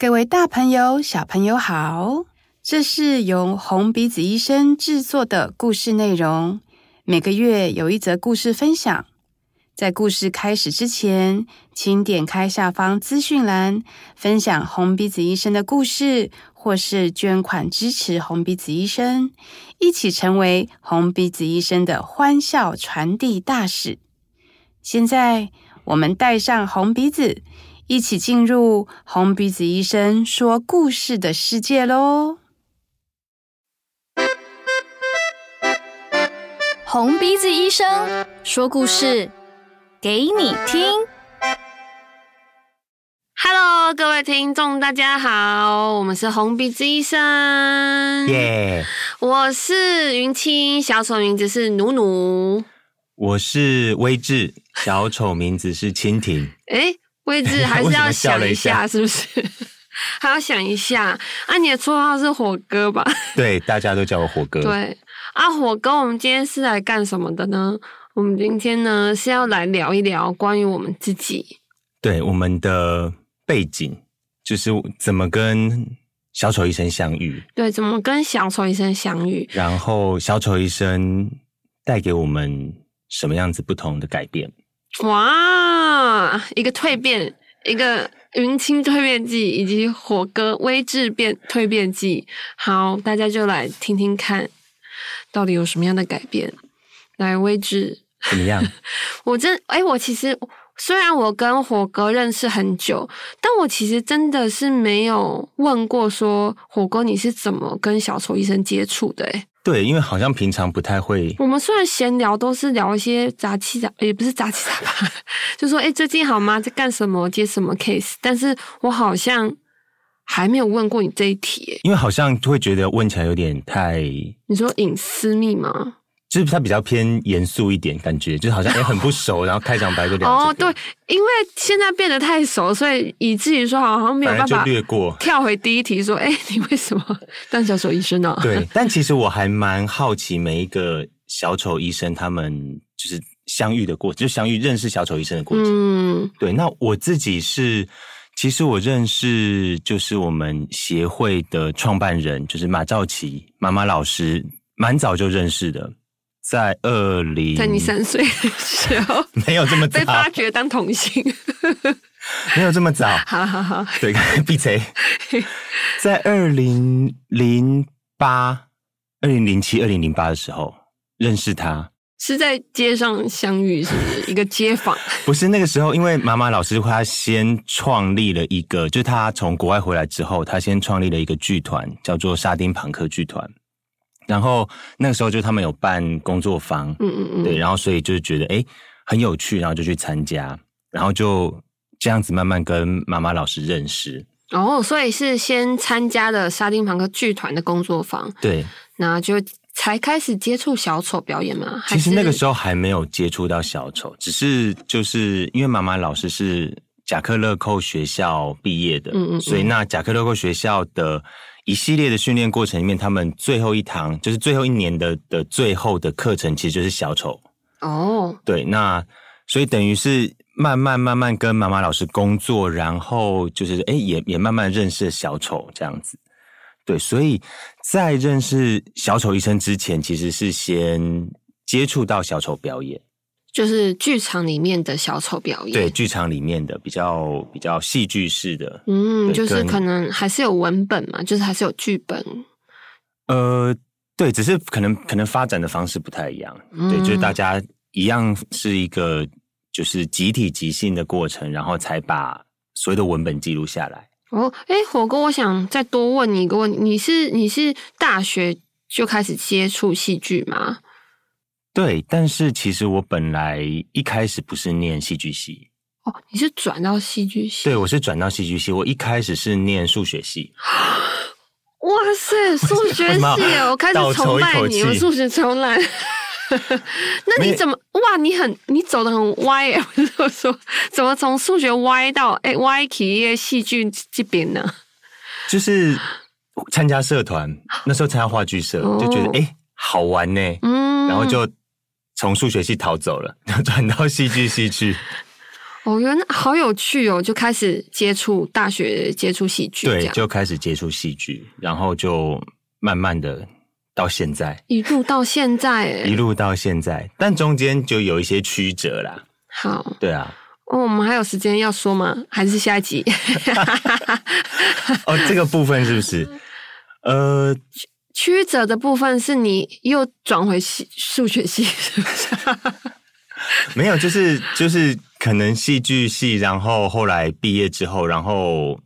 各位大朋友、小朋友好，这是由红鼻子医生制作的故事内容。每个月有一则故事分享。在故事开始之前，请点开下方资讯栏，分享红鼻子医生的故事，或是捐款支持红鼻子医生，一起成为红鼻子医生的欢笑传递大使。现在，我们戴上红鼻子。一起进入红鼻子医生说故事的世界喽！红鼻子医生说故事给你听。Hello，各位听众，大家好，我们是红鼻子医生。耶！我是云青，小丑名字是努努。我是威志，小丑名字是蜻蜓。诶位置还是要想一下，是不是？还要想一下。啊，你的绰号是火哥吧？对，大家都叫我火哥。对，啊，火哥，我们今天是来干什么的呢？我们今天呢是要来聊一聊关于我们自己，对，我们的背景，就是怎么跟小丑医生相遇。对，怎么跟小丑医生相遇？然后，小丑医生带给我们什么样子不同的改变？哇，一个蜕变，一个云青蜕变记，以及火哥威志变蜕变记。好，大家就来听听看，到底有什么样的改变？来，威志怎么样？我真哎，我其实虽然我跟火哥认识很久，但我其实真的是没有问过说，火哥你是怎么跟小丑医生接触的？哎。对，因为好像平常不太会。我们虽然闲聊都是聊一些杂七杂，也不是杂七杂八，就说哎，最近好吗？在干什么？接什么 case？但是我好像还没有问过你这一题，因为好像会觉得问起来有点太……你说隐私密吗？就是他比较偏严肃一点，感觉就是好像也很不熟，然后开场白就聊哦，对，因为现在变得太熟，所以以至于说好像没有办法略过，跳回第一题说，哎，你为什么 当小丑医生呢？对，但其实我还蛮好奇每一个小丑医生他们就是相遇的过程，就相遇认识小丑医生的过程。嗯，对，那我自己是，其实我认识就是我们协会的创办人，就是马兆琪妈妈老师，蛮早就认识的。在二零，在你三岁的时候 没有这么早被发掘当童星，没有这么早。好好好，对，闭嘴。在二零零八、二零零七、二零零八的时候认识他，是在街上相遇，是不是一个街访？不是那个时候，因为妈妈老师他先创立了一个，就是他从国外回来之后，他先创立了一个剧团，叫做沙丁庞克剧团。然后那个时候就他们有办工作坊，嗯嗯嗯，对，然后所以就是觉得诶很有趣，然后就去参加，然后就这样子慢慢跟妈妈老师认识。哦，所以是先参加了沙丁庞克剧团的工作坊，对，那就才开始接触小丑表演嘛？其实那个时候还没有接触到小丑，只是就是因为妈妈老师是贾克勒寇学校毕业的，嗯嗯嗯，所以那贾克勒寇学校的。一系列的训练过程里面，他们最后一堂就是最后一年的的最后的课程，其实就是小丑。哦，对，那所以等于是慢慢慢慢跟妈妈老师工作，然后就是哎，也也慢慢认识了小丑这样子。对，所以在认识小丑医生之前，其实是先接触到小丑表演。就是剧场里面的小丑表演，对，剧场里面的比较比较戏剧式的，嗯，就是可能还是有文本嘛，就是还是有剧本。呃，对，只是可能可能发展的方式不太一样，嗯、对，就是大家一样是一个就是集体即兴的过程，然后才把所有的文本记录下来。哦，哎，火哥，我想再多问你一个问题，你是你是大学就开始接触戏剧吗？对，但是其实我本来一开始不是念戏剧系哦，你是转到戏剧系？对，我是转到戏剧系。我一开始是念数学系。哇塞，数学 系！我开始崇拜你，我数学超烂。那你怎么？哇，你很你走的很歪耶！我说怎么从数学歪到哎歪起戏剧这边呢？就是参加社团，那时候参加话剧社，哦、就觉得哎好玩呢，嗯，然后就。从数学系逃走了，转到戏剧系去。哦，原来好有趣哦！就开始接触大学，接触戏剧，对，就开始接触戏剧，然后就慢慢的到现在，一路到现在，一路到现在，但中间就有一些曲折啦。好，对啊。哦，我们还有时间要说吗？还是下一集？哦，这个部分是不是？呃，曲折的部分是你又转回系数学系，是不是？没有，就是就是可能戏剧系，然后后来毕业之后，然后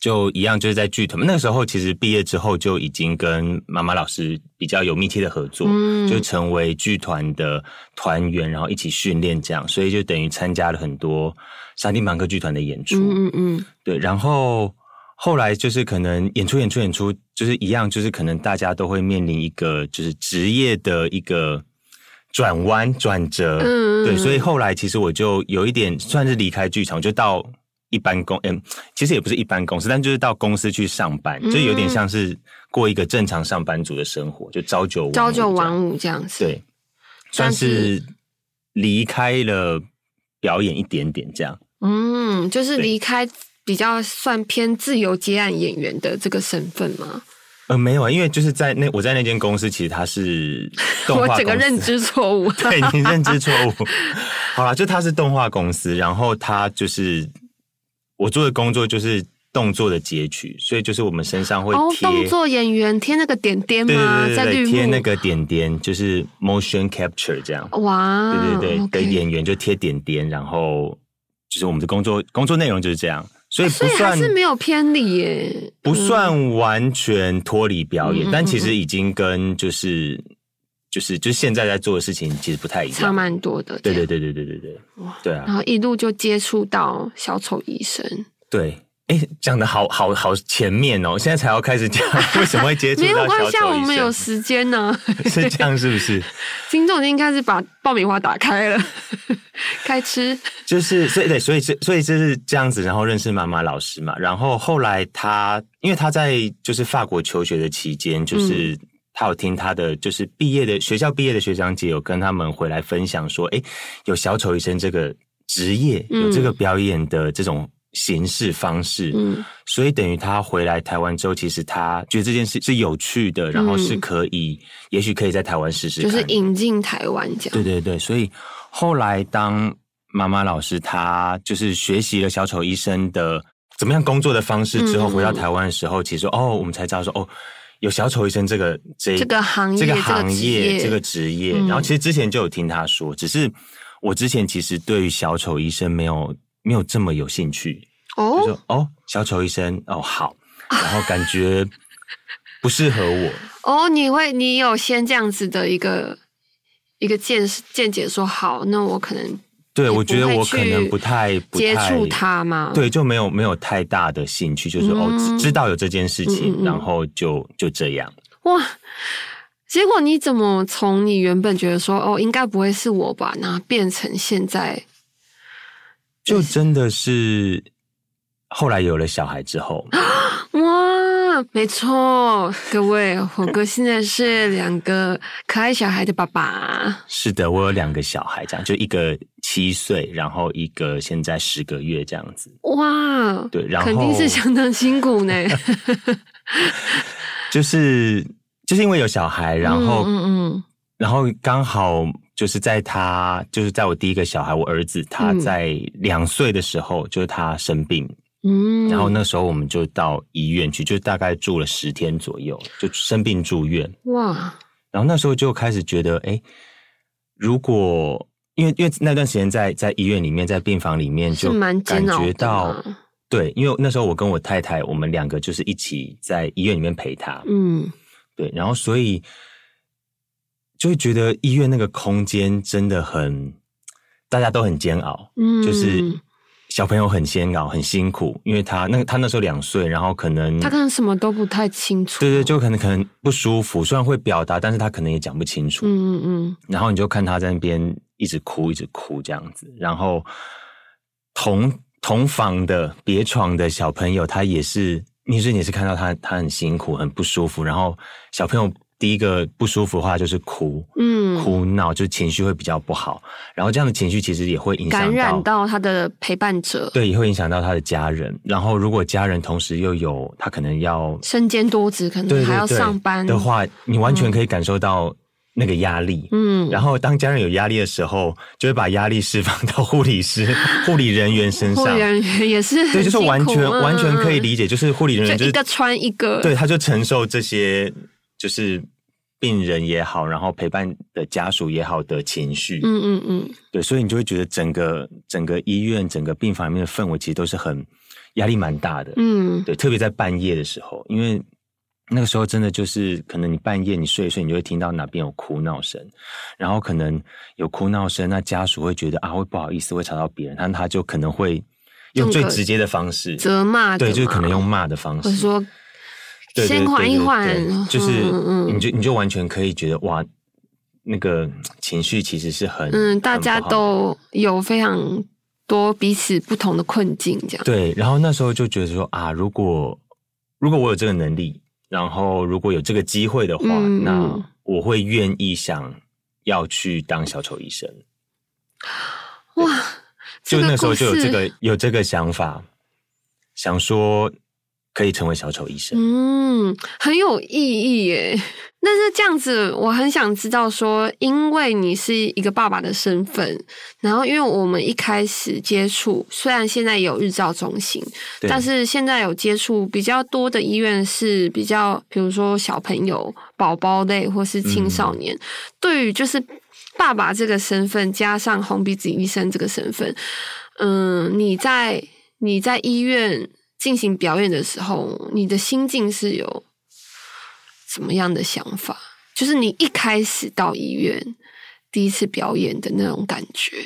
就一样，就是在剧团。那个时候其实毕业之后就已经跟妈妈老师比较有密切的合作，嗯，就成为剧团的团员，然后一起训练这样，所以就等于参加了很多沙丁庞克剧团的演出，嗯嗯，对。然后后来就是可能演出演出演出，就是一样，就是可能大家都会面临一个就是职业的一个。转弯转折，嗯，对，所以后来其实我就有一点算是离开剧场，就到一般公，嗯，其实也不是一般公司，但就是到公司去上班，就有点像是过一个正常上班族的生活，就朝九朝九晚五这样子，对，算是离开了表演一点点这样，嗯，就是离开比较算偏自由接案演员的这个身份吗？呃，没有啊，因为就是在那我在那间公司，其实他是动画公司。我整个认知错误，对，你认知错误。好啦，就他是动画公司，然后他就是我做的工作就是动作的截取，所以就是我们身上会贴、哦、动作演员贴那个点点吗？对对对，贴那个点点就是 motion capture 这样。哇，对对对，的演员就贴点点，然后就是我们的工作工作内容就是这样。所以不算是没有偏离耶，不算完全脱离表演，嗯，但其实已经跟就是就是就是现在在做的事情其实不太一样，差蛮多的。对对对对对对对，哇，对啊，然后一路就接触到小丑医生，对。哎，讲的好好好前面哦，现在才要开始讲 为什么会接触到。没有关系，我们有时间呢。是这样是不是？听众已经开始把爆米花打开了，开吃。就是所以对，所以这所以就是这样子，然后认识妈妈老师嘛。然后后来他，因为他在就是法国求学的期间，就是他有听他的就是毕业的学校毕业的学长姐有跟他们回来分享说，哎，有小丑医生这个职业，有这个表演的这种。形式方式，嗯，所以等于他回来台湾之后，其实他觉得这件事是有趣的，然后是可以，嗯、也许可以在台湾试试，就是引进台湾这样。对对对，所以后来当妈妈老师，他就是学习了小丑医生的怎么样工作的方式之后，回到台湾的时候，嗯、其实哦，我们才知道说哦，有小丑医生这个这这个行业，这个行业，这个职业、嗯。然后其实之前就有听他说，只是我之前其实对于小丑医生没有。没有这么有兴趣哦，就说哦，小丑医生哦好，然后感觉不适合我哦。你会，你有先这样子的一个一个见见解说好，那我可能对我觉得我可能不太接触他嘛，对，就没有没有太大的兴趣，就是、嗯、哦知道有这件事情，嗯嗯嗯然后就就这样哇。结果你怎么从你原本觉得说哦应该不会是我吧，然后变成现在？就真的是后来有了小孩之后，哇，没错，各位，火哥现在是两个可爱小孩的爸爸。是的，我有两个小孩，这样就一个七岁，然后一个现在十个月这样子。哇，对，然后肯定是相当辛苦呢。就是就是因为有小孩，然后嗯嗯，然后刚好。就是在他，就是在我第一个小孩，我儿子他在两岁的时候，嗯，就是他生病，嗯，然后那时候我们就到医院去，就大概住了十天左右，就生病住院，哇，然后那时候就开始觉得，哎，如果因为因为那段时间在在医院里面，在病房里面就感觉到，对，因为那时候我跟我太太，我们两个就是一起在医院里面陪他，嗯，对，然后所以。就会觉得医院那个空间真的很，大家都很煎熬，嗯，就是小朋友很煎熬，很辛苦，因为他那他那时候两岁，然后可能他可能什么都不太清楚，对对，就可能可能不舒服，虽然会表达，但是他可能也讲不清楚，嗯嗯嗯，然后你就看他在那边一直哭，一直哭这样子，然后同同房的别床的小朋友，他也是，你是你是看到他他很辛苦，很不舒服，然后小朋友。第一个不舒服的话就是哭，嗯，哭闹就情绪会比较不好，然后这样的情绪其实也会影响到感染到他的陪伴者，对，也会影响到他的家人。然后如果家人同时又有他可能要身兼多职，可能还要上班的话，你完全可以感受到那个压力，嗯。然后当家人有压力的时候，就会把压力释放到护理师、护理人员身上，护理人员也是对，就是完全完全可以理解，就是护理人员就是一个穿一个，对，他就承受这些。就是病人也好，然后陪伴的家属也好的情绪，嗯嗯嗯，对，所以你就会觉得整个整个医院、整个病房里面的氛围其实都是很压力蛮大的，嗯，对，特别在半夜的时候，因为那个时候真的就是可能你半夜你睡一睡，你就会听到哪边有哭闹声，然后可能有哭闹声，那家属会觉得啊，会不好意思，会吵到别人，但他就可能会用最直接的方式责骂，对，就是可能用骂的方式，说。先缓一缓，就是你就你就完全可以觉得哇，那个情绪其实是很嗯，大家都有非常多彼此不同的困境，这样对。然后那时候就觉得说啊，如果如果我有这个能力，然后如果有这个机会的话，嗯、那我会愿意想要去当小丑医生。哇，就那时候就有这个有这个想法，想说。可以成为小丑医生，嗯，很有意义耶。但是这样子，我很想知道说，因为你是一个爸爸的身份，然后因为我们一开始接触，虽然现在有日照中心，但是现在有接触比较多的医院是比较，比如说小朋友、宝宝类或是青少年。嗯、对于就是爸爸这个身份，加上红鼻子医生这个身份，嗯，你在你在医院。进行表演的时候，你的心境是有什么样的想法？就是你一开始到医院第一次表演的那种感觉。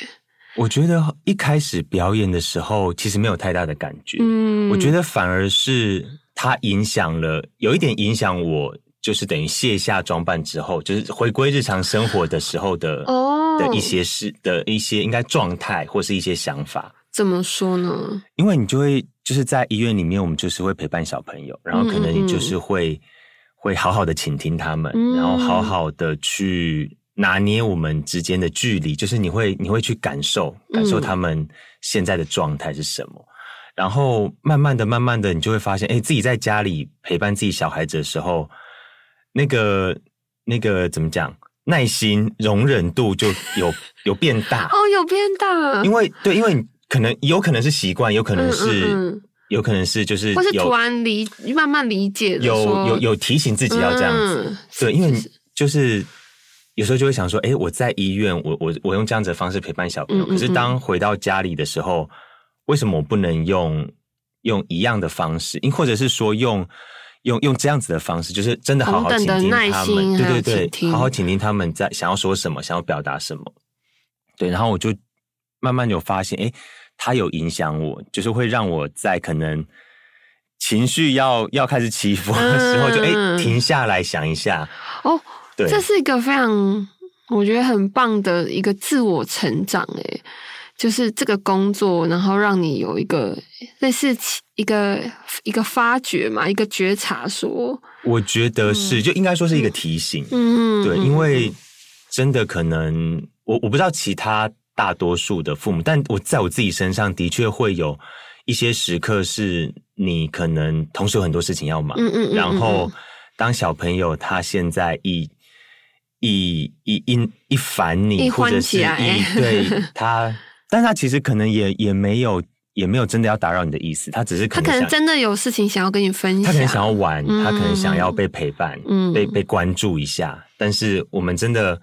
我觉得一开始表演的时候，其实没有太大的感觉。嗯，我觉得反而是它影响了，有一点影响我，就是等于卸下装扮之后，就是回归日常生活的时候的 哦的一些事的一些应该状态或是一些想法。怎么说呢？因为你就会。就是在医院里面，我们就是会陪伴小朋友，然后可能你就是会、会好好的倾听他们，嗯、然后好好的去拿捏我们之间的距离。就是你会你会去感受感受他们现在的状态是什么，嗯、然后慢慢的慢慢的，你就会发现，哎，自己在家里陪伴自己小孩子的时候，那个那个怎么讲，耐心容忍度就有有变大哦，有变大，因为对，因为你。可能有可能是习惯，有可能是，嗯嗯嗯。有可能是就是，或是突然理慢慢理解的，有有有提醒自己要这样子，嗯、对，因为就是有时候就会想说，哎，我在医院，我我我用这样子的方式陪伴小朋友，可是当回到家里的时候，为什么我不能用用一样的方式，因或者是说用用用这样子的方式，就是真的好好倾听他们，对对对，好好倾听他们在想要说什么，想要表达什么，对，然后我就慢慢有发现，哎。它有影响我，就是会让我在可能情绪要要开始起伏的时候，嗯、就哎停下来想一下。哦，对，这是一个非常我觉得很棒的一个自我成长。哎，就是这个工作，然后让你有一个类似一个一个发掘嘛，一个觉察说。我觉得是，嗯、就应该说是一个提醒。嗯，对，因为真的可能我我不知道其他。大多数的父母，但我在我自己身上的确会有一些时刻，是你可能同时有很多事情要忙，嗯嗯，嗯，嗯，然后当小朋友他现在一一一一一烦你，或者是一对他，但他其实可能也也没有也没有真的要打扰你的意思，他只是可能他可能真的有事情想要跟你分享，他可能想要玩，嗯、他可能想要被陪伴，嗯，被被关注一下，但是我们真的。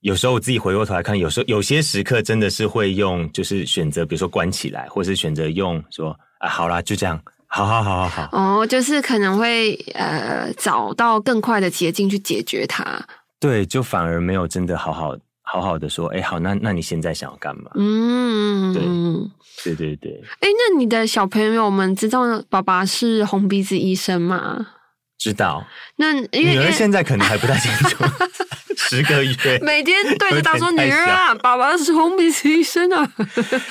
有时候我自己回过头来看，有时候有些时刻真的是会用，就是选择，比如说关起来，或是选择用说啊，好啦，就这样，好好好好好。哦，就是可能会呃找到更快的捷径去解决它。对，就反而没有真的好好好好的说，哎，好，那那你现在想要干嘛？嗯，对，对对对。哎，那你的小朋友们知道爸爸是红鼻子医生吗？知道。那女儿现在可能还不太清楚。十个月，每天对着他说：“女儿啊，爸爸是红鼻子医生啊。”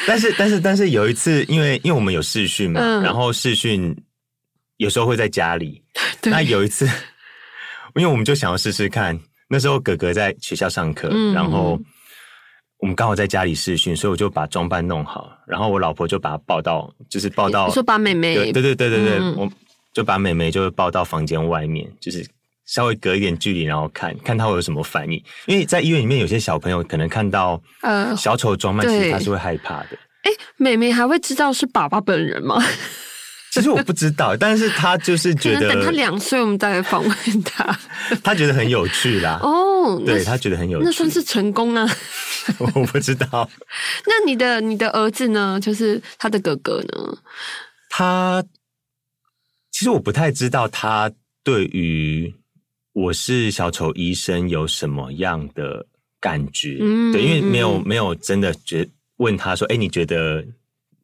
但是，但是，但是有一次，因为因为我们有试训嘛，嗯、然后试训有时候会在家里。那有一次，因为我们就想要试试看。那时候哥哥在学校上课，嗯、然后我们刚好在家里试训，所以我就把装扮弄好，然后我老婆就把他抱到，就是抱到，说把妹妹，对对对对对，嗯、我就把妹妹就抱到房间外面，就是稍微隔一点距离，然后看看她会有什么反应。因为在医院里面，有些小朋友可能看到呃小丑装扮，其实他是会害怕的。哎、呃，妹妹还会知道是爸爸本人吗？其实我不知道，但是他就是觉得等他两岁，我们再来访问他。他觉得很有趣啦。哦，对他觉得很有趣，那算是成功啊。我不知道。那你的你的儿子呢？就是他的哥哥呢？他其实我不太知道他对于我是小丑医生有什么样的感觉。嗯，对，因为没有没有真的觉问他说，哎，你觉得？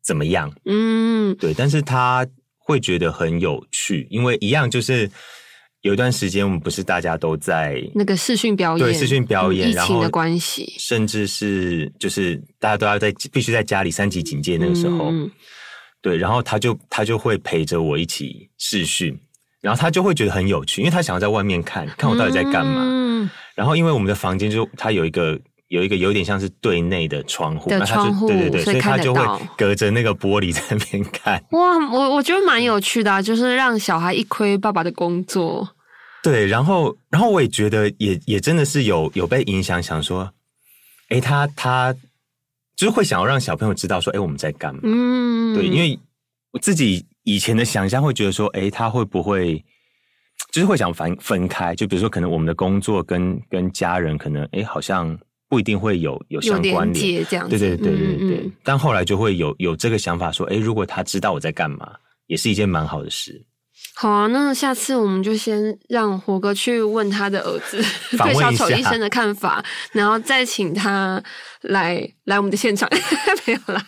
怎么样？嗯，对，但是他会觉得很有趣，因为一样就是有一段时间我们不是大家都在那个视讯表演，对，视讯表演，疫情的关系，甚至是就是大家都要在必须在家里三级警戒那个时候，嗯、对，然后他就他就会陪着我一起试训，然后他就会觉得很有趣，因为他想要在外面看看我到底在干嘛，嗯、然后因为我们的房间就他有一个。有一个有点像是对内的窗户，的窗户，对对对，所以，所以他就会隔着那个玻璃 在那边看。哇，我我觉得蛮有趣的啊，就是让小孩一窥爸爸的工作。对，然后然后我也觉得也也真的是有有被影响，想说，哎，他他就是会想要让小朋友知道说，哎，我们在干嘛？嗯，对，因为我自己以前的想象会觉得说，哎，他会不会就是会想分分开？就比如说，可能我们的工作跟跟家人可能，哎，好像。不一定会有有相关联，这样子，对对对对对。嗯嗯，但后来就会有有这个想法，说，哎，如果他知道我在干嘛，也是一件蛮好的事。好啊，那下次我们就先让火哥去问他的儿子 对小丑医生的看法，然后再请他来来我们的现场。没有啦，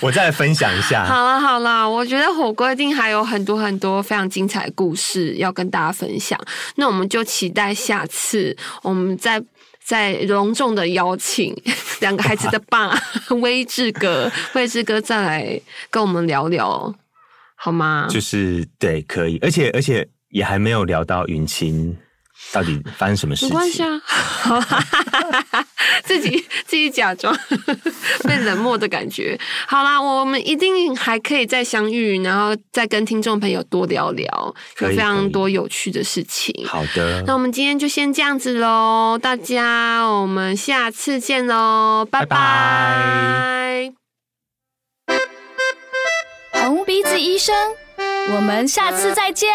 我再来分享一下。好了好了，我觉得火哥一定还有很多很多非常精彩的故事要跟大家分享。那我们就期待下次我们再。再隆重的邀请两个孩子的爸威志哥，威志哥再来跟我们聊聊，好吗？就是对，可以，而且而且也还没有聊到云钦。到底发生什么事情？没关系啊，好 自己自己假装被冷漠的感觉。好啦，我们一定还可以再相遇，然后再跟听众朋友多聊聊，有非常多有趣的事情。好的，那我们今天就先这样子喽，大家，我们下次见喽，拜拜。红鼻子医生我们下次再见